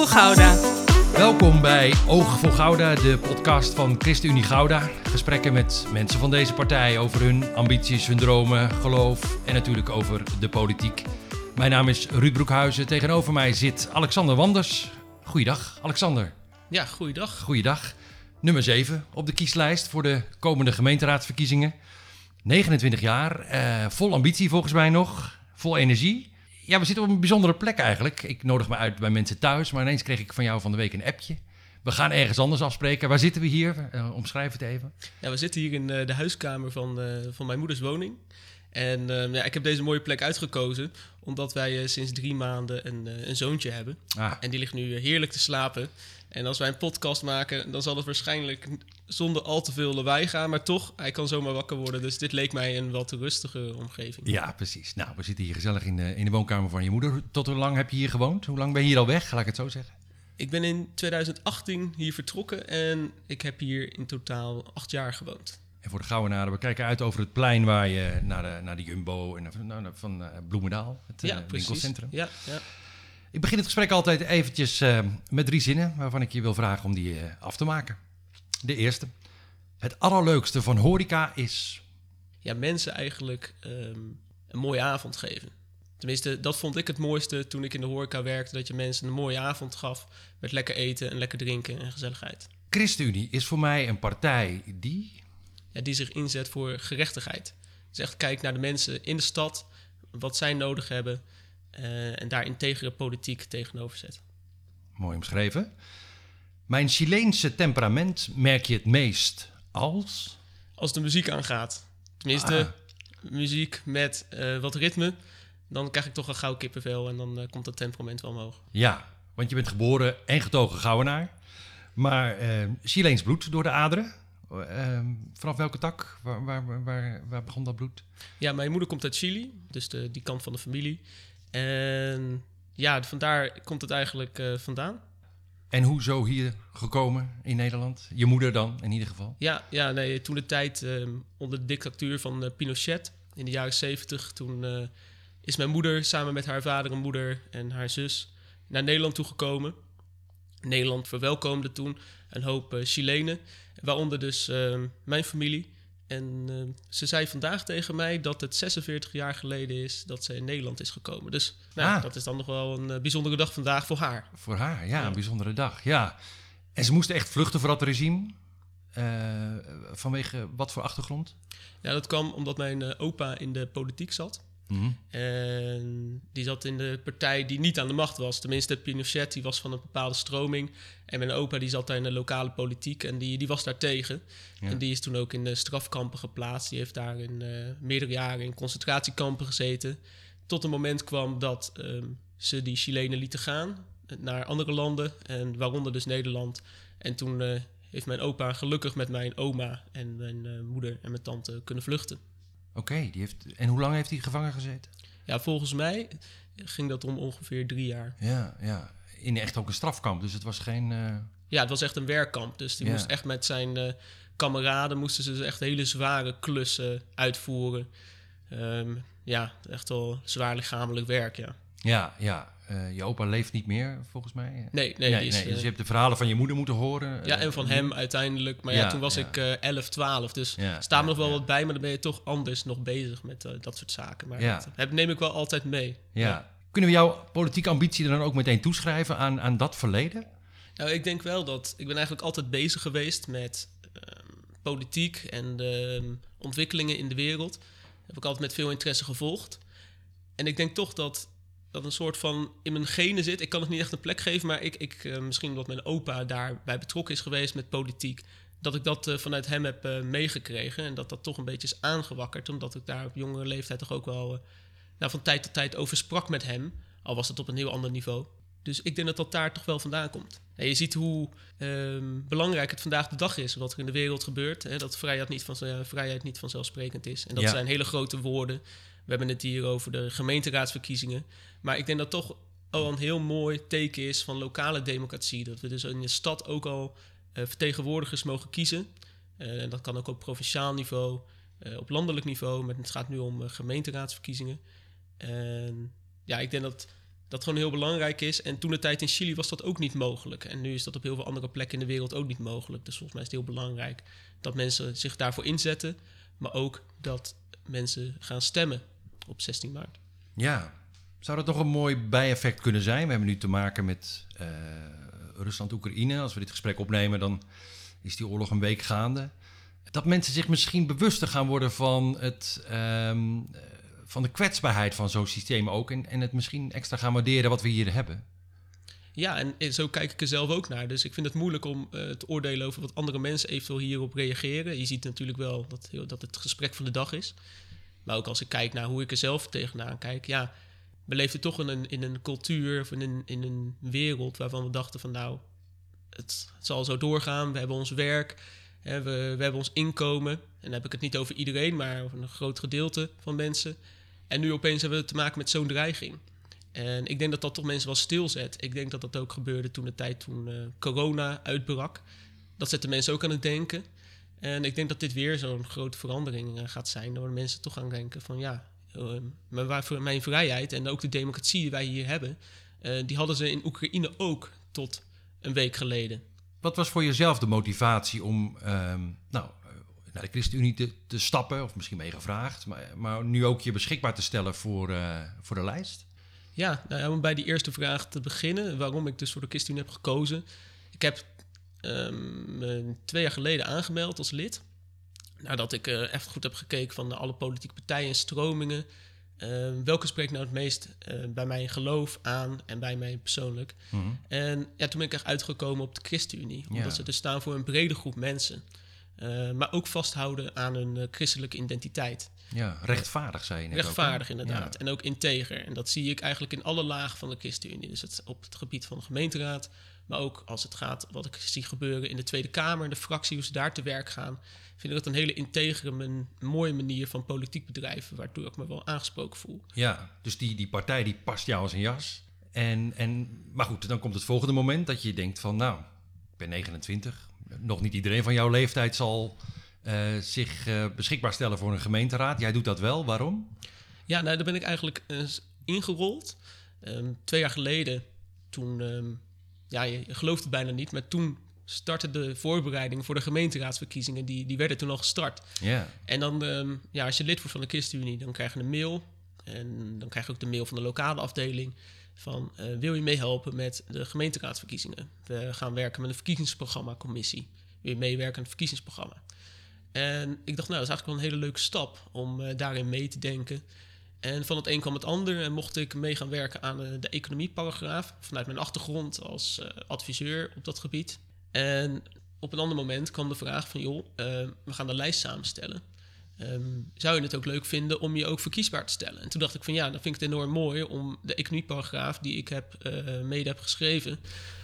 voor Gouda. Welkom bij Oog voor Gouda, de podcast van ChristenUnie Gouda. Gesprekken met mensen van deze partij over hun ambities, hun dromen, geloof en natuurlijk over de politiek. Mijn naam is Ruud Broekhuizen. Tegenover mij zit Alexander Wanders. Goeiedag, Alexander. Ja, goeiedag. Goeiedag. Nummer 7 op de kieslijst voor de komende gemeenteraadsverkiezingen. 29 jaar, eh, vol ambitie volgens mij nog, vol energie. Ja, we zitten op een bijzondere plek eigenlijk. Ik nodig me uit bij mensen thuis, maar ineens kreeg ik van jou van de week een appje. We gaan ergens anders afspreken. Waar zitten we hier? Uh, omschrijf het even. Ja, we zitten hier in uh, de huiskamer van, uh, van mijn moeders woning. En ja, ik heb deze mooie plek uitgekozen omdat wij sinds drie maanden een, een zoontje hebben. Ah. En die ligt nu heerlijk te slapen. En als wij een podcast maken, dan zal het waarschijnlijk zonder al te veel lawaai gaan. Maar toch, hij kan zomaar wakker worden. Dus dit leek mij een wat rustige omgeving. Ja, precies. Nou, we zitten hier gezellig in de, in de woonkamer van je moeder. Tot hoe lang heb je hier gewoond? Hoe lang ben je hier al weg? Laat ik het zo zeggen. Ik ben in 2018 hier vertrokken en ik heb hier in totaal acht jaar gewoond. En voor de Gouwenaren, we kijken uit over het plein waar je naar de, naar de Jumbo en naar, van uh, Bloemendaal, het ja, uh, winkelcentrum. Ja, ja. Ik begin het gesprek altijd eventjes uh, met drie zinnen waarvan ik je wil vragen om die uh, af te maken. De eerste. Het allerleukste van horeca is... Ja, mensen eigenlijk um, een mooie avond geven. Tenminste, dat vond ik het mooiste toen ik in de horeca werkte. Dat je mensen een mooie avond gaf met lekker eten en lekker drinken en gezelligheid. ChristenUnie is voor mij een partij die... Ja, die zich inzet voor gerechtigheid. Dus echt kijk naar de mensen in de stad, wat zij nodig hebben... Uh, en daar integere politiek tegenover zet. Mooi omschreven. Mijn Chileense temperament merk je het meest als? Als de muziek aangaat. Tenminste, ah. muziek met uh, wat ritme. Dan krijg ik toch een gauw kippenvel en dan uh, komt dat temperament wel omhoog. Ja, want je bent geboren en getogen Gouwenaar. Maar Chileens bloed door de aderen. vanaf welke tak? Waar, waar, waar, waar, begon dat bloed? Ja, mijn moeder komt uit Chili, dus de, die kant van de familie. En ja, vandaar komt het eigenlijk uh, vandaan. En hoezo hier gekomen in Nederland? Je moeder dan, in ieder geval? Ja, ja nee, toen de tijd uh, onder de dictatuur van uh, Pinochet in de jaren zeventig... toen uh, is mijn moeder samen met haar vader en moeder en haar zus naar Nederland toegekomen. Nederland verwelkomde toen een hoop Chilenen, waaronder dus mijn familie... En uh, ze zei vandaag tegen mij dat het 46 jaar geleden is dat ze in Nederland is gekomen. Dus nou, ah. dat is dan nog wel een uh, bijzondere dag vandaag voor haar. Voor haar, ja, een bijzondere dag, ja. En ze moesten echt vluchten voor dat regime? Uh, vanwege wat voor achtergrond? Ja, dat kwam omdat mijn opa in de politiek zat. Mhm. En die zat in de partij die niet aan de macht was. Tenminste, Pinochet die was van een bepaalde stroming. En mijn opa die zat daar in de lokale politiek en die, die was daar tegen. En die is toen ook in de strafkampen geplaatst. Die heeft daar in uh, meerdere jaren in concentratiekampen gezeten. Tot een moment kwam dat um, ze die Chilenen lieten gaan naar andere landen. En waaronder dus Nederland. En toen uh, heeft mijn opa gelukkig met mijn oma en mijn uh, moeder en mijn tante kunnen vluchten. Oké, die heeft. en hoe lang heeft hij gevangen gezeten? Ja, volgens mij ging dat om ongeveer drie jaar. Ja, ja. In echt ook een strafkamp, dus het was geen... Uh... Ja, het was echt een werkkamp. Dus die moest echt met zijn uh, kameraden... moesten ze dus echt hele zware klussen uitvoeren. Um, ja, echt wel zwaar lichamelijk werk, ja. Ja, ja. Uh, je opa leeft niet meer, volgens mij. Nee, nee. nee, is, nee. Dus je hebt de verhalen van je moeder moeten horen. Ja, en van hem uiteindelijk. Maar ja, toen was ik uh, 11, 12. Dus ja, staat me nog wel wat bij, maar dan ben je toch anders nog bezig met uh, dat soort zaken. Maar dat heb, neem ik wel altijd mee. Ja. Kunnen we jouw politieke ambitie dan ook meteen toeschrijven aan, aan dat verleden? Nou, ik denk wel dat... Ik ben eigenlijk altijd bezig geweest met ehm, politiek en de ehm, ontwikkelingen in de wereld. Dat heb ik altijd met veel interesse gevolgd. En ik denk toch dat dat een soort van in mijn genen zit. Ik kan het niet echt een plek geven, maar ik, ik uh, misschien omdat mijn opa daarbij betrokken is geweest met politiek, dat ik dat uh, vanuit hem heb uh, meegekregen en dat dat toch een beetje is aangewakkerd, omdat ik daar op jongere leeftijd toch ook wel nou, van tijd tot tijd over sprak met hem, al was het op een heel ander niveau. Dus ik denk dat dat daar toch wel vandaan komt. En je ziet hoe um, belangrijk het vandaag de dag is, wat er in de wereld gebeurt. Hè, dat vrijheid niet, van, vrijheid niet vanzelfsprekend is. En dat ja. zijn hele grote woorden. We hebben het hier over de gemeenteraadsverkiezingen. Maar ik denk dat toch al een heel mooi teken is van lokale democratie. Dat we dus in de stad ook al uh, vertegenwoordigers mogen kiezen. Uh, en dat kan ook op provinciaal niveau, uh, op landelijk niveau. Maar het gaat nu om gemeenteraadsverkiezingen. En ja, ik denk dat Dat gewoon heel belangrijk is. En toen de tijd in Chili was dat ook niet mogelijk. En nu is dat op heel veel andere plekken in de wereld ook niet mogelijk. Dus volgens mij is het heel belangrijk dat mensen zich daarvoor inzetten. Maar ook dat mensen gaan stemmen op 16 maart. Ja, zou dat nog een mooi bijeffect kunnen zijn? We hebben nu te maken met uh, Rusland-Oekraïne. Als we dit gesprek opnemen, dan is die oorlog een week gaande. Dat mensen zich misschien bewuster gaan worden van, het, um, van de kwetsbaarheid van zo'n systeem ook. En, en het misschien extra gaan waarderen wat we hier hebben. Ja, en zo kijk ik er zelf ook naar. Dus ik vind het moeilijk om uh, te oordelen over wat andere mensen eventueel hierop reageren. Je ziet natuurlijk wel dat, dat het gesprek van de dag is. Maar ook als ik kijk naar hoe ik er zelf tegenaan kijk, ja, we leefden toch in een, in een cultuur of in een, in een wereld waarvan we dachten van nou, het, zal zo doorgaan. We hebben ons werk, we, hebben ons inkomen. En dan heb ik het niet over iedereen, maar over een groot gedeelte van mensen. En nu opeens hebben we te maken met zo'n dreiging. En ik denk dat dat toch mensen wel stilzet. Ik denk dat dat ook gebeurde toen de tijd toen uh, corona uitbrak. Dat zette mensen ook aan het denken. En ik denk dat dit weer zo'n grote verandering uh, gaat zijn. Waar mensen toch gaan denken van ja, uh, mijn vrijheid en ook de democratie die wij hier hebben... die hadden ze in Oekraïne ook tot een week geleden. Wat was voor jezelf de motivatie om ehm, nou, naar de ChristenUnie te, te, stappen? Of misschien meegevraagd, maar, maar nu ook je beschikbaar te stellen voor, voor de lijst? Ja, nou, om bij die eerste vraag te beginnen, waarom ik dus voor de ChristenUnie heb gekozen. Ik heb um, twee jaar geleden aangemeld als lid. Nadat ik uh, even goed heb gekeken van alle politieke partijen en stromingen. Uh, welke spreekt nou het meest uh, bij mijn geloof aan en bij mij persoonlijk? Mm -hmm. En ja, toen ben ik echt uitgekomen op de ChristenUnie. Omdat ja. ze dus staan voor een brede groep mensen. Uh, maar ook vasthouden aan hun christelijke identiteit. Ja, rechtvaardig zijn. je Rechtvaardig ook, inderdaad. Ja. En ook integer. En dat zie ik eigenlijk in alle lagen van de ChristenUnie. Dus het, op het gebied van de gemeenteraad, maar ook als het gaat wat ik zie gebeuren in de Tweede Kamer, de fractie, hoe ze daar te werk gaan. Vind ik dat een hele integere, een mooie manier van politiek bedrijven, waardoor ik me wel aangesproken voel. Ja, dus die, die partij die past jou als een jas. En, en, maar goed, dan komt het volgende moment dat je denkt van, nou, ik ben 29. Nog niet iedereen van jouw leeftijd zal uh, zich uh, beschikbaar stellen voor een gemeenteraad. Jij doet dat wel, waarom? Ja, nou, daar ben ik eigenlijk uh, ingerold. Um, twee jaar geleden, toen, um, ja, je, je, gelooft het bijna niet, maar toen startte de voorbereiding voor de gemeenteraadsverkiezingen. Die, die werden toen al gestart. Yeah. En dan, um, ja, als je lid wordt van de ChristenUnie, dan krijg je een mail. En dan krijg je ook de mail van de lokale afdeling. Van wil je meehelpen met de gemeenteraadsverkiezingen? We gaan werken met een verkiezingsprogramma commissie. Wil je meewerken aan het verkiezingsprogramma? En ik dacht, nou, dat is eigenlijk wel een hele leuke stap om uh, daarin mee te denken. En van het een kwam het ander en mocht ik mee gaan werken aan uh, de economieparagraaf. Vanuit mijn achtergrond als uh, adviseur op dat gebied. En op een ander moment kwam de vraag van, joh, we gaan de lijst samenstellen. Um, zou je het ook leuk vinden om je ook verkiesbaar te stellen? En toen dacht ik van ja, dan vind ik het enorm mooi om de economieparagraaf die ik heb, mede heb geschreven,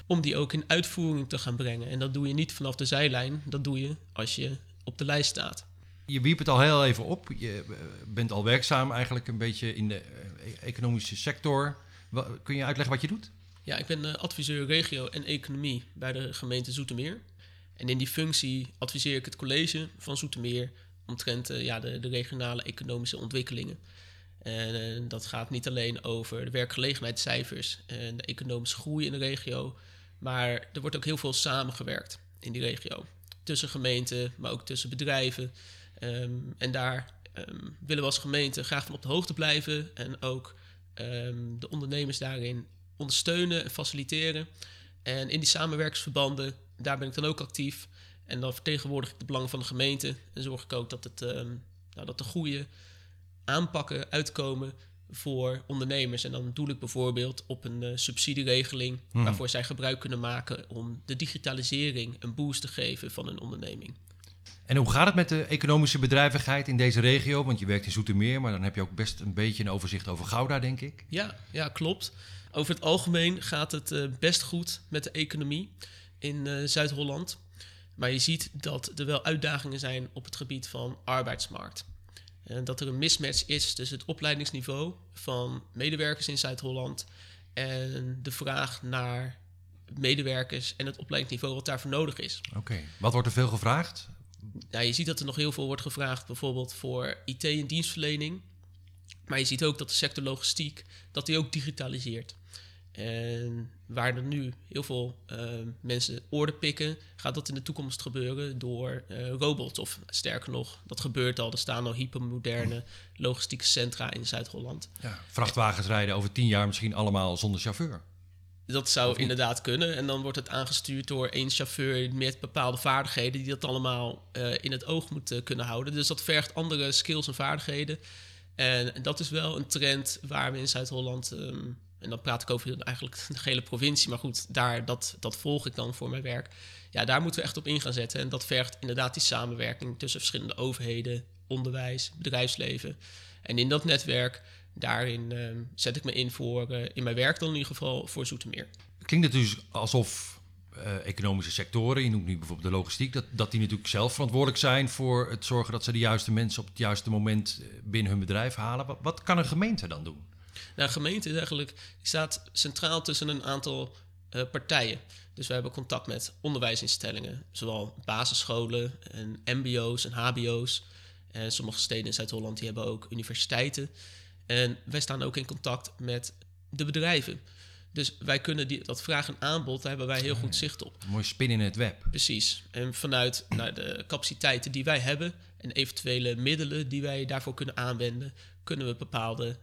om die ook in uitvoering te gaan brengen. En dat doe je niet vanaf de zijlijn, dat doe je als je op de lijst staat. Je wierp het al heel even op. Je eh, bent al werkzaam eigenlijk een beetje in de eh, economische sector. Kun je uitleggen wat je doet? Ja, ik ben eh, adviseur regio en economie bij de gemeente Zoetermeer. En in die functie adviseer ik het college van Zoetermeer omtrent ja, de, de regionale economische ontwikkelingen. En dat gaat niet alleen over de werkgelegenheidscijfers en de economische groei in de regio, maar er wordt ook heel veel samengewerkt in die regio tussen gemeenten, maar ook tussen bedrijven. Um, en daar um, willen we als gemeente graag van op de hoogte blijven en ook um, de ondernemers daarin ondersteunen en faciliteren. En in die samenwerkingsverbanden, daar ben ik dan ook actief. En dan vertegenwoordig ik de belangen van de gemeente en zorg ik ook dat, het, nou, dat de goede aanpakken uitkomen voor ondernemers. En dan doe ik bijvoorbeeld op een uh, subsidieregeling hmm. waarvoor zij gebruik kunnen maken om de digitalisering een boost te geven van een onderneming. En hoe gaat het met de economische bedrijvigheid in deze regio? Want je werkt in Zoetermeer, maar dan heb je ook best een beetje een overzicht over Gouda, denk ik. Ja, ja klopt. Over het algemeen gaat het uh, best goed met de economie in uh, Zuid-Holland. Maar je ziet dat er wel uitdagingen zijn op het gebied van arbeidsmarkt. En dat er een mismatch is tussen het opleidingsniveau van medewerkers in Zuid-Holland en de vraag naar medewerkers en het opleidingsniveau wat daarvoor nodig is. Oké, wat wordt er veel gevraagd? Nou, je ziet dat er nog heel veel wordt gevraagd, bijvoorbeeld voor IT en dienstverlening. Maar je ziet ook dat de sector logistiek, dat die ook digitaliseert. En waar er nu heel veel uh, mensen oren pikken, gaat dat in de toekomst gebeuren door uh, robots. Of sterker nog, dat gebeurt al. Er staan al hypermoderne logistieke centra in Zuid-Holland. Ja, vrachtwagens rijden over tien jaar misschien allemaal zonder chauffeur. Dat zou inderdaad kunnen. En dan wordt het aangestuurd door één chauffeur met bepaalde vaardigheden die dat allemaal uh, in het oog moet kunnen houden. Dus dat vergt andere skills en vaardigheden. En dat is wel een trend waar we in Zuid-Holland um, en dan praat ik over eigenlijk de hele provincie. Maar goed, daar, dat, dat volg ik dan voor mijn werk. Ja, daar moeten we echt op in gaan zetten. En dat vergt inderdaad die samenwerking tussen verschillende overheden, onderwijs, bedrijfsleven. En in dat netwerk, daarin uh, zet ik me in voor, uh, in mijn werk dan in ieder geval, voor Zoetermeer. Klinkt het dus alsof uh, economische sectoren, je noemt nu bijvoorbeeld de logistiek, dat, dat die natuurlijk zelf verantwoordelijk zijn voor het zorgen dat ze de juiste mensen op het juiste moment binnen hun bedrijf halen. Wat, wat kan een gemeente dan doen? Nou, gemeente is eigenlijk, staat centraal tussen een aantal uh, partijen. Dus we hebben contact met onderwijsinstellingen, zowel basisscholen en MBO's en HBO's. En sommige steden in Zuid-Holland die hebben ook universiteiten. En wij staan ook in contact met de bedrijven. Dus wij kunnen die, dat vraag en aanbod, daar hebben wij heel goed zicht op. mooi spin in het web. Precies. En vanuit nou, de capaciteiten die wij hebben en eventuele middelen die wij daarvoor kunnen aanwenden, kunnen we bepaalde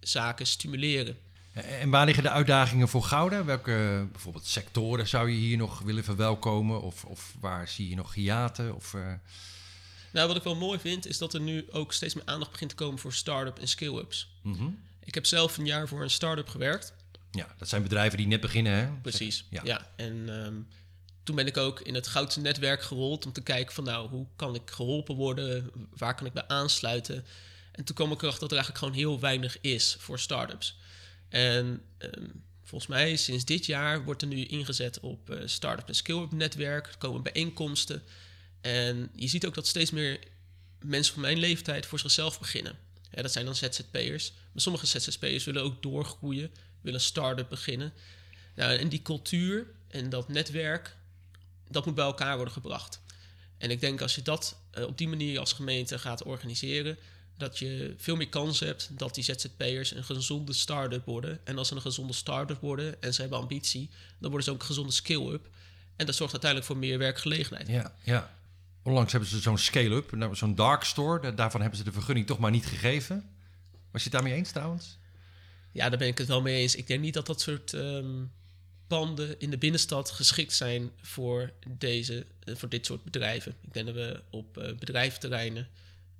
zaken stimuleren. En waar liggen de uitdagingen voor Gouda? Welke bijvoorbeeld sectoren zou je hier nog willen verwelkomen? Of, of waar zie je nog hiaten? Of, uh... Nou, wat ik wel mooi vind, is dat er nu ook steeds meer aandacht begint te komen voor start-up en skill-ups. Mm -hmm. Ik heb zelf een jaar voor een start-up gewerkt. Ja, dat zijn bedrijven die net beginnen, hè? Precies, ja. ja. En um, toen ben ik ook in het Goudse netwerk gerold om te kijken van... nou, hoe kan ik geholpen worden? Waar kan ik bij aansluiten? En toen kwam ik erachter dat er eigenlijk gewoon heel weinig is voor startups. En um, volgens mij sinds dit jaar wordt er nu ingezet op uh, start-up en skill-up netwerk. Er komen bijeenkomsten. En je ziet ook dat steeds meer mensen van mijn leeftijd voor zichzelf beginnen. Dat zijn dan ZZP'ers. Maar sommige ZZP'ers willen ook doorgroeien, willen een start-up beginnen. Nou, en die cultuur en dat netwerk, dat moet bij elkaar worden gebracht. En ik denk als je dat uh, op die manier als gemeente gaat organiseren, dat je veel meer kans hebt dat die ZZP'ers een gezonde start-up worden. En als ze een gezonde start-up worden en ze hebben ambitie, dan worden ze ook een gezonde skill-up. En dat zorgt uiteindelijk voor meer werkgelegenheid. Ja, ja. Onlangs hebben ze zo'n scale-up, nou, zo'n dark store. Daarvan hebben ze de vergunning toch maar niet gegeven. Was je het daarmee eens trouwens? Ja, daar ben ik het wel mee eens. Ik denk niet dat dat soort um, panden in de binnenstad geschikt zijn voor, deze, uh, voor dit soort bedrijven. Ik denk dat we op uh, bedrijventerreinen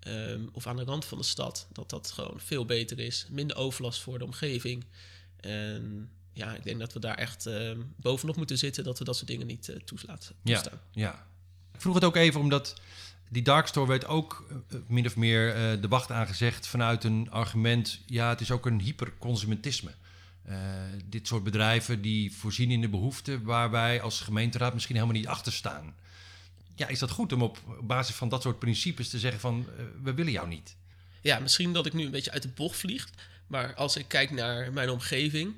um, of aan de rand van de stad, dat dat gewoon veel beter is. Minder overlast voor de omgeving. En ja, ik denk dat we daar echt um, bovenop moeten zitten, dat we dat soort dingen niet uh, toestaan. Ja, ja. Ik vroeg het ook even omdat die darkstore werd ook uh, min of meer uh, de wacht aangezegd vanuit een argument. Ja, het is ook een hyperconsumentisme. Uh, dit soort bedrijven die voorzien in de behoeften waar wij als gemeenteraad misschien helemaal niet achter staan ja, is dat goed om op basis van dat soort principes te zeggen van we willen jou niet? Ja, misschien dat ik nu een beetje uit de bocht vlieg. Maar als ik kijk naar mijn omgeving,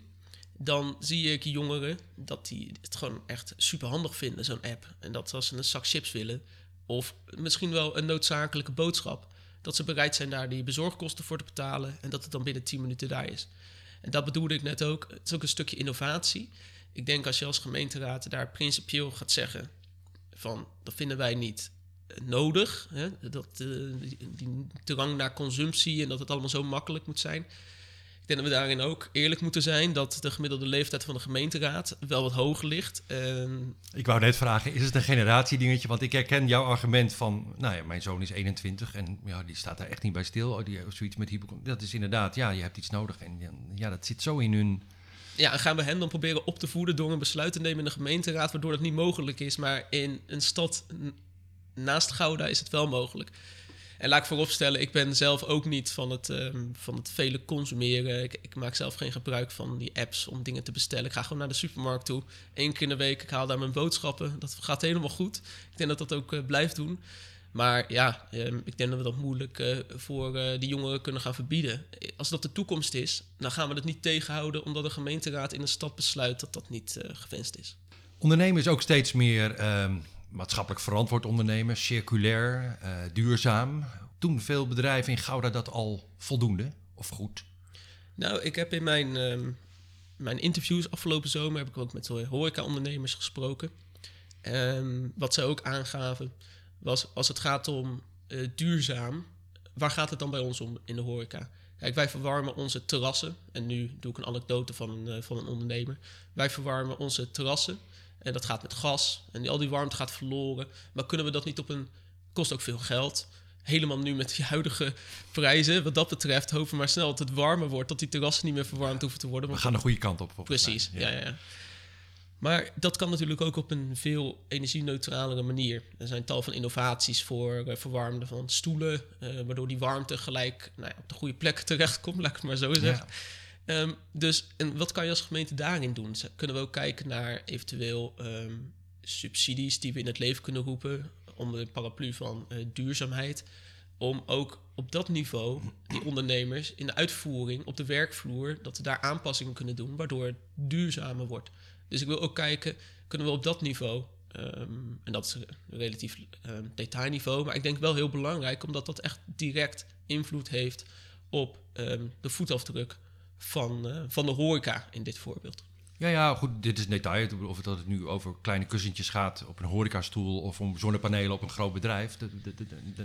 dan zie ik jongeren dat die het gewoon echt super handig vinden, zo'n app. En dat als ze een zak chips willen, of misschien wel een noodzakelijke boodschap, dat ze bereid zijn daar die bezorgkosten voor te betalen en dat het dan binnen 10 minuten daar is. En dat bedoelde ik net ook. Het is ook een stukje innovatie. Ik denk als je als gemeenteraad daar principieel gaat zeggen: van dat vinden wij niet nodig. Hè? Dat, uh, die, die drang naar consumptie en dat het allemaal zo makkelijk moet zijn. Ik denk dat we daarin ook eerlijk moeten zijn dat de gemiddelde leeftijd van de gemeenteraad wel wat hoger ligt. Ik wou net vragen, is het een generatiedingetje? Want ik herken jouw argument van, nou ja, mijn zoon is 21 en ja, die staat daar echt niet bij stil. Oh, die, zoiets met hyper. Dat is inderdaad, ja, je hebt iets nodig. En ja, dat zit zo in hun ja, en gaan we hen dan proberen op te voeden door een besluit te nemen in de gemeenteraad, waardoor dat niet mogelijk is. Maar in een stad naast Gouda is het wel mogelijk. En laat ik vooropstellen, ik ben zelf ook niet van het, um, van het vele consumeren. Ik, ik, maak zelf geen gebruik van die apps om dingen te bestellen. Ik ga gewoon naar de supermarkt toe. Eén keer in de week, ik haal daar mijn boodschappen. Dat gaat helemaal goed. Ik denk dat dat ook uh, blijft doen. Maar ja, um, ik denk dat we dat moeilijk uh, voor uh, die jongeren kunnen gaan verbieden. Als dat de toekomst is, dan gaan we het niet tegenhouden omdat de gemeenteraad in een stad besluit dat dat niet gewenst is. Ondernemen is ook steeds meer um, maatschappelijk verantwoord ondernemen, circulair, duurzaam. Doen veel bedrijven in Gouda dat al voldoende of goed? Nou, ik heb in mijn um, mijn interviews afgelopen zomer heb ik ook met horeca-ondernemers gesproken. Um, wat zij ook aangaven was als het gaat om uh, duurzaam, waar gaat het dan bij ons om in de horeca? Kijk, wij verwarmen onze terrassen. En nu doe ik een anekdote van uh, van een ondernemer. Wij verwarmen onze terrassen. En dat gaat met gas. En al die warmte gaat verloren. Maar kunnen we dat niet op een... Kost ook veel geld. Helemaal nu met die huidige prijzen. Wat dat betreft hopen we maar snel dat het warmer wordt. Dat die terrassen niet meer verwarmd hoeven te worden. We gaan de goede kant op. Precies, ja. ja, ja. Maar dat kan natuurlijk ook op een veel energie-neutralere manier. Er zijn tal van innovaties voor uh, verwarmde van stoelen, uh, waardoor die warmte gelijk nou ja, op de goede plek terechtkomt, laat ik het maar zo zeggen. Ja. Um, dus en wat kan je als gemeente daarin doen? Kunnen we ook kijken naar eventueel um, subsidies die we in het leven kunnen roepen onder de paraplu van uh, duurzaamheid? Om ook op dat niveau die ondernemers in de uitvoering op de werkvloer, dat we daar aanpassingen kunnen doen, waardoor het duurzamer wordt. Dus ik wil ook kijken, kunnen we op dat niveau, um, en dat is een relatief um, detailniveau, maar ik denk wel heel belangrijk, omdat dat echt direct invloed heeft op de voetafdruk van, uh, van de horeca in dit voorbeeld. Ja, ja, goed, dit is detail. Of dat het nu over kleine kussentjes gaat op een horecastoel of om zonnepanelen op een groot bedrijf.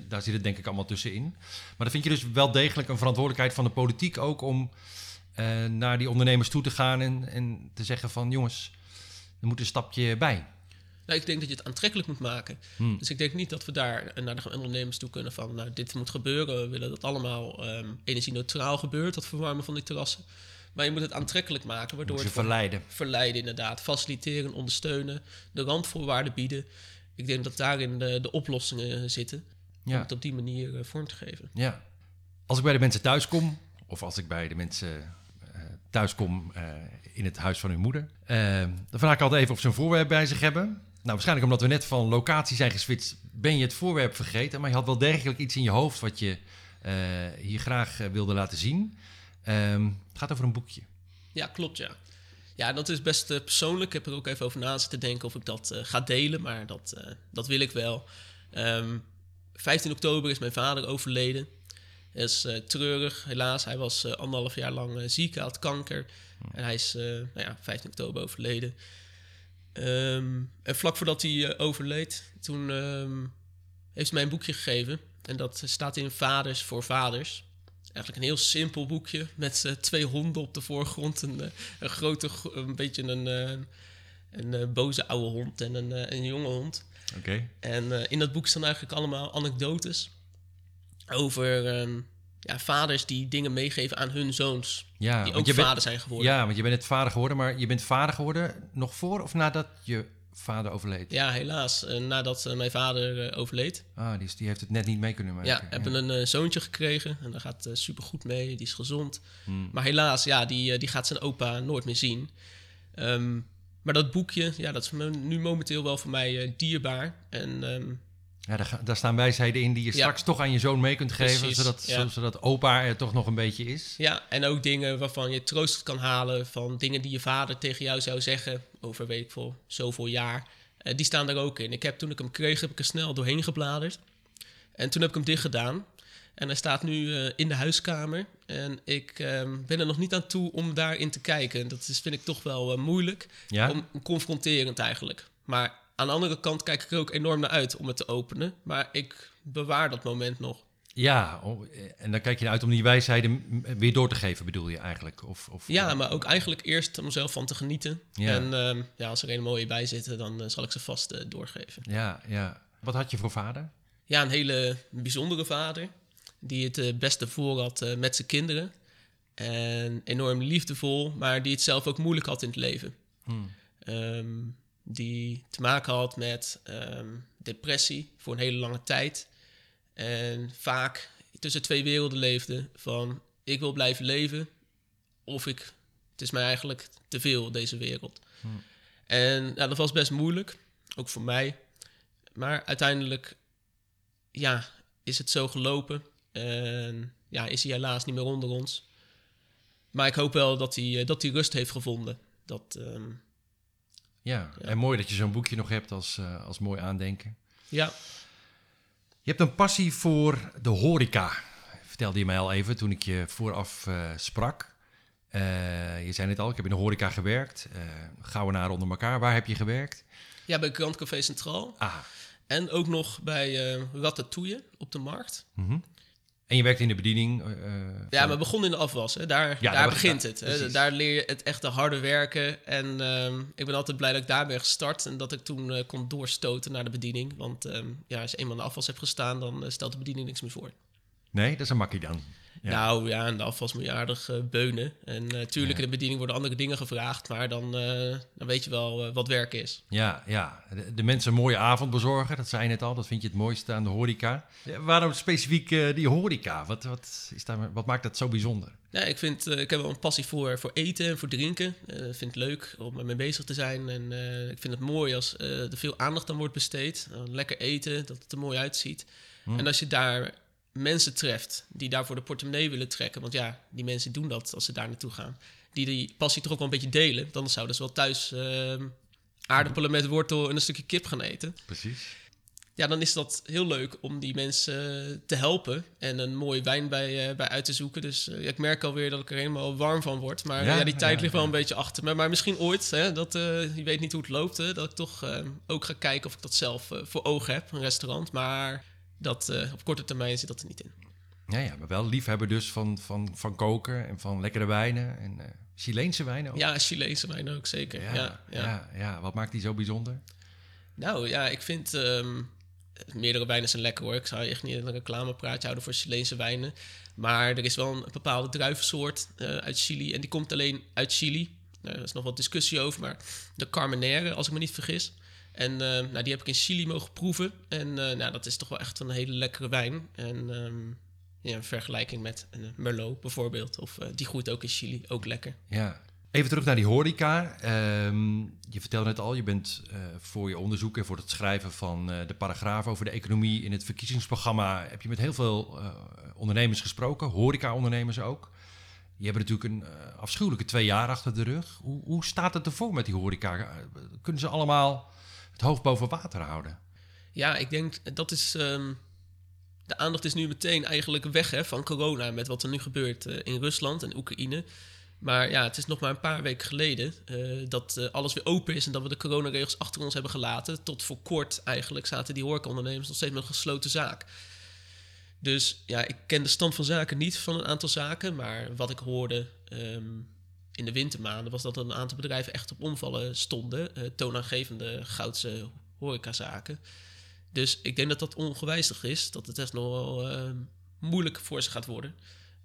Daar zit het denk ik allemaal tussenin. Maar dan vind je dus wel degelijk een verantwoordelijkheid van de politiek ook om uh, naar die ondernemers toe te gaan en, en te zeggen van jongens, er moet een stapje bij. Nou, ik denk dat je het aantrekkelijk moet maken. Hmm. Dus ik denk niet dat we daar naar de ondernemers toe kunnen van, nou, dit moet gebeuren. We willen dat allemaal um, energie-neutraal gebeurt, dat verwarmen van die terrassen. Maar je moet het aantrekkelijk maken, waardoor je het verleiden. Verleiden, inderdaad. Faciliteren, ondersteunen, de randvoorwaarden bieden. Ik denk dat daarin de, de oplossingen zitten. Ja. Om het op die manier uh, vorm te geven. Ja. Als ik bij de mensen thuis kom, of als ik bij de mensen thuis kom uh, in het huis van hun moeder. Dan vraag ik altijd even of ze een voorwerp bij zich hebben. Nou, waarschijnlijk omdat we net van locatie zijn geswitcht, ben je het voorwerp vergeten. Maar je had wel degelijk iets in je hoofd wat je uh, hier graag wilde laten zien. Ehm, het gaat over een boekje. Ja, klopt, ja. Ja, dat is best persoonlijk. Ik heb er ook even over na zitten denken of ik dat ga delen, maar dat, dat wil ik wel. Um, ehm, 15 oktober is mijn vader overleden is uh, treurig, helaas. Hij was anderhalf jaar lang ziek, hij had kanker. Hmm. En hij is nou ja, 15 oktober overleden. Um, en vlak voordat hij overleed, toen um, heeft hij mij een boekje gegeven. En dat staat in Vaders voor Vaders. Eigenlijk een heel simpel boekje met twee honden op de voorgrond. Een, een grote, een beetje een, een, boze oude hond en een, een jonge hond. Oké. En in dat boek staan eigenlijk allemaal anekdotes over um, ja, vaders die dingen meegeven aan hun zoons. Ja, die ook vader bent, zijn geworden. Ja, want je bent net vader geworden, maar je bent vader geworden nog voor of nadat je vader overleed? Ja, helaas. Uh, nadat uh, mijn vader uh, overleed. Ah, die, die, heeft het net niet mee kunnen maken. Ja, hebben een zoontje gekregen en daar gaat super goed mee. Die is gezond. Hmm. Maar helaas, ja, die, die gaat zijn opa nooit meer zien. Um, maar dat boekje, ja, dat is nu momenteel wel voor mij dierbaar. En um, ja, daar, daar, staan wijsheden in die je straks toch aan je zoon mee kunt geven, zodat, zodat opa er toch nog een beetje is. Ja, en ook dingen waarvan je troost kan halen van dingen die je vader tegen jou zou zeggen over, weet ik veel, zoveel jaar. Uh, die staan er ook in. Ik heb, toen ik hem kreeg, heb ik er snel doorheen gebladerd. En toen heb ik hem dicht gedaan. En hij staat nu uh, in de huiskamer. En ik uh, ben er nog niet aan toe om daarin te kijken. Dat is, vind ik toch wel uh, moeilijk. Ja? Om, confronterend eigenlijk. Maar aan de andere kant kijk ik er ook enorm naar uit om het te openen. Maar ik bewaar dat moment nog. Ja, oh, en dan kijk je uit om die wijsheden weer door te geven, bedoel je eigenlijk? Of, of ja, maar ook eigenlijk eerst om zelf van te genieten. Ja. En uh, ja, als er een mooie bij zitten, dan uh, zal ik ze vast uh, doorgeven. Ja, ja. Wat had je voor vader? Ja, een hele bijzondere vader. Die het beste voor had met zijn kinderen. En enorm liefdevol, maar die het zelf ook moeilijk had in het leven. Hmm. Um, die te maken had met um, depressie voor een hele lange tijd. En vaak tussen twee werelden leefde van ik wil blijven leven of ik, het is mij eigenlijk te veel deze wereld. Hmm. En ja, dat was best moeilijk, ook voor mij. Maar uiteindelijk ja, is het zo gelopen en ja, is hij helaas niet meer onder ons. Maar ik hoop wel dat hij, dat hij rust heeft gevonden. Dat, um, ja, en mooi dat je zo'n boekje nog hebt als, uh, als mooi aandenken. Ja. Je hebt een passie voor de horeca, vertelde je mij al even toen ik je vooraf uh, sprak. Eh, je zei net al, ik heb in de horeca gewerkt. Gouwenaar onder elkaar. Waar heb je gewerkt? Ja, bij Grand Café Centraal. Ah. En ook nog bij uh, Ratatouille op de markt. Mm En je werkt in de bediening? ja, we begonnen in de afwas. Hè. Daar, Ja, daar begint het. Hè. Daar leer je het echte harde werken. En ehm, ik ben altijd blij dat ik daar ben gestart. En dat ik toen eh, kon doorstoten naar de bediening. Want ehm, ja, als je eenmaal in de afwas hebt gestaan, dan stelt de bediening niks meer voor. Nee, dat is een makkie dan. Ja. Nou ja, in de afwas moet je aardig eh, beunen. En eh tuurlijk, Ja. in de bediening worden andere dingen gevraagd. Maar dan, eh, dan weet je wel eh, wat werk is. Ja, ja. De, de mensen een mooie avond bezorgen, dat zei je net al. Dat vind je het mooiste aan de horeca. Waarom specifiek eh, die horeca? Wat, wat, is daar, wat maakt dat zo bijzonder? Ja, ik, vind, eh, ik heb wel een passie voor, voor eten en voor drinken. Eh, Ik vind het leuk om ermee bezig te zijn. En eh, ik vind het mooi als eh, er veel aandacht aan wordt besteed. Lekker eten, dat het er mooi uitziet. Hmm. En als je daar mensen treft die daarvoor de portemonnee willen trekken... want ja, die mensen doen dat als ze daar naartoe gaan... die die passie toch ook wel een beetje delen... dan zouden ze wel thuis eh, aardappelen met wortel en een stukje kip gaan eten Precies. ja, dan is dat heel leuk om die mensen te helpen en een mooie wijn bij, eh, bij uit te zoeken. Dus eh, ik merk alweer dat ik er helemaal warm van word. Maar Ja, ja, die tijd ja, ligt wel ja. een beetje achter me. Maar misschien ooit, hè, dat, eh, je weet niet hoe het loopt, hè, dat ik toch eh, ook ga kijken of ik dat zelf voor ogen heb, een restaurant. Maar dat, eh, op korte termijn zit dat er niet in. Ja, ja, maar wel liefhebber dus van, van, van koken en van lekkere wijnen. En eh Chileense wijnen ook. Ja, Chileense wijn ook zeker. Ja, ja, ja, ja. Wat maakt die zo bijzonder? Nou ja, ik vind ehm, meerdere wijnen zijn lekker hoor. Ik zou echt niet een reclamepraatje houden voor Chileense wijnen. Maar er is wel een bepaalde druivensoort eh, uit Chili. En die komt alleen uit Chili. Er is nog wat discussie over, maar de Carmenère, als ik me niet vergis. En eh, nou, die heb ik in Chili mogen proeven. En eh, nou, dat is toch wel echt een hele lekkere wijn. En ehm, ja, in vergelijking met een Merlot bijvoorbeeld. Of eh, die groeit ook in Chili, ook lekker. Ja. Even terug naar die horeca. Ehm, je vertelde net al, je bent voor je onderzoek en voor het schrijven van de paragraaf over de economie in het verkiezingsprogramma. Heb je met heel veel ondernemers gesproken, horeca-ondernemers ook. Die hebben natuurlijk een afschuwelijke twee jaar achter de rug. Hoe, hoe staat het ervoor met die horeca? Kunnen ze allemaal het hoofd boven water houden? Ja, ik denk dat is. ehm, de aandacht is nu meteen eigenlijk weg hè, van corona met wat er nu gebeurt eh, in Rusland en Oekraïne. Maar ja, het is nog maar een paar weken geleden eh, dat eh, alles weer open is en dat we de coronaregels achter ons hebben gelaten. Tot voor kort eigenlijk zaten die horecaondernemers nog steeds met een gesloten zaak. Dus ja, ik ken de stand van zaken niet van een aantal zaken. Maar wat ik hoorde ehm, in de wintermaanden was dat een aantal bedrijven echt op omvallen stonden. eh, toonaangevende goudse horecazaken. Dus ik denk dat dat ongewijzigd is. Dat het echt nog wel ehm, moeilijk voor ze gaat worden.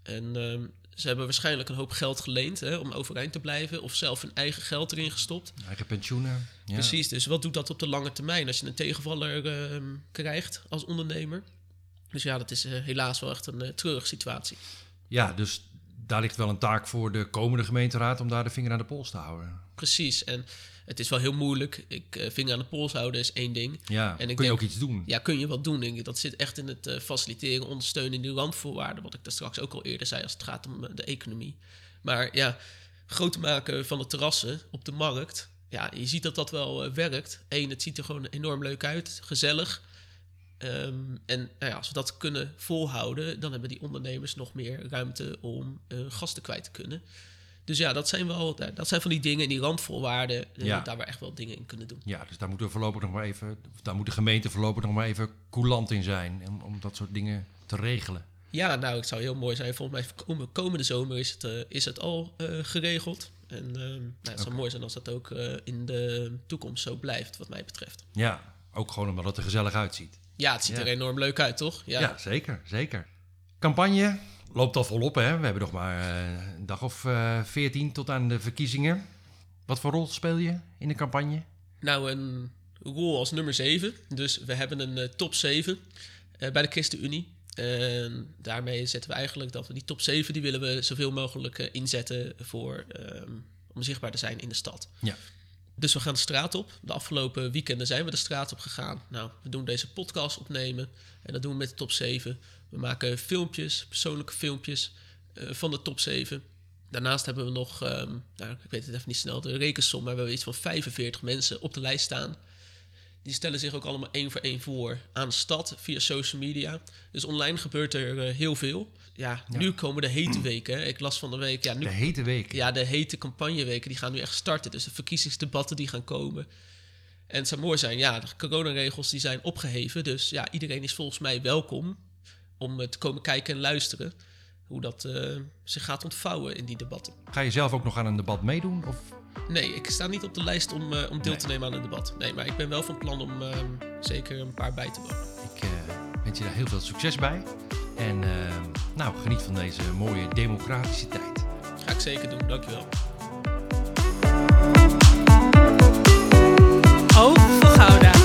En ehm, ze hebben waarschijnlijk een hoop geld geleend hè, om overeind te blijven. Of zelf hun eigen geld erin gestopt. Eigen pensioenen? Ja. Precies, dus wat doet dat op de lange termijn als je een tegenvaller ehm, krijgt als ondernemer? Dus ja, dat is eh, helaas wel echt een eh, treurige situatie. Ja, dus daar ligt wel een taak voor de komende gemeenteraad om daar de vinger aan de pols te houden. Precies, en het is wel heel moeilijk. Ik eh, vinger aan de pols houden is één ding. Ja, En kun ik je denk- ook iets doen? Ja, kun je wat doen? Denk ik. Dat zit echt in het eh, faciliteren, ondersteunen in die randvoorwaarden. Wat ik daar straks ook al eerder zei als het gaat om eh, de economie. Maar ja, groter maken van de terrassen op de markt. Ja, je ziet dat dat wel werkt. Eén, het ziet er gewoon enorm leuk uit. Gezellig. Ehm, en nou ja, als we dat kunnen volhouden, dan hebben die ondernemers nog meer ruimte om eh, gasten kwijt te kunnen. Dus ja, dat zijn wel dat zijn van die dingen, die randvoorwaarden, eh, Ja. daar we echt wel dingen in kunnen doen. Ja, dus daar moeten we voorlopig nog maar even, daar moet de gemeente voorlopig nog maar even coulant in zijn om, om dat soort dingen te regelen. Ja, nou, het zou heel mooi zijn. Volgens mij kom- komende zomer is het, eh, is het al geregeld. En ehm, nou, het zou mooi zijn als dat ook in de toekomst zo blijft, wat mij betreft. Ja, ook gewoon omdat het er gezellig uitziet. Ja, het ziet Ja. er enorm leuk uit, toch? Ja, zeker, zeker. Campagne loopt al volop, hè? We hebben nog maar eh, een dag of veertien tot aan de verkiezingen. Wat voor rol speel je in de campagne? Nou, een rol als nummer 7. Dus we hebben een eh, top 7 eh, bij de ChristenUnie. En daarmee zetten we eigenlijk dat we die top 7 die willen we zoveel mogelijk eh, inzetten voor, ehm, om zichtbaar te zijn in de stad. Ja. Dus we gaan de straat op. De afgelopen weekenden zijn we de straat op gegaan. Nou, we doen deze podcast opnemen. En dat doen we met de top 7. We maken filmpjes, persoonlijke filmpjes eh, van de top 7. Daarnaast hebben we nog, ehm, nou, ik weet het even niet snel, de rekensom, maar we hebben iets van 45 mensen op de lijst staan. Die stellen zich ook allemaal één voor één voor aan de stad via social media. Dus online gebeurt er eh, heel veel. Ja, Ja. nu komen de hete weken. hè. Ik las van de week, ja, nu De hete week. ja, de hete campagneweken die gaan nu echt starten. Dus de verkiezingsdebatten die gaan komen. En het zou mooi zijn, ja, de coronaregels die zijn opgeheven. Dus ja, iedereen is volgens mij welkom om eh, te komen kijken en luisteren hoe dat eh, zich gaat ontvouwen in die debatten. Ga je zelf ook nog aan een debat meedoen? Of Nee, ik sta niet op de lijst om, eh, om deel Nee. te nemen aan een debat. Nee, maar ik ben wel van plan om eh, zeker een paar bij te wonen. ik eh, wens je daar heel veel succes bij. En eh, nou, geniet van deze mooie democratische tijd. Ga ik zeker doen, dankjewel. Oog voor goud.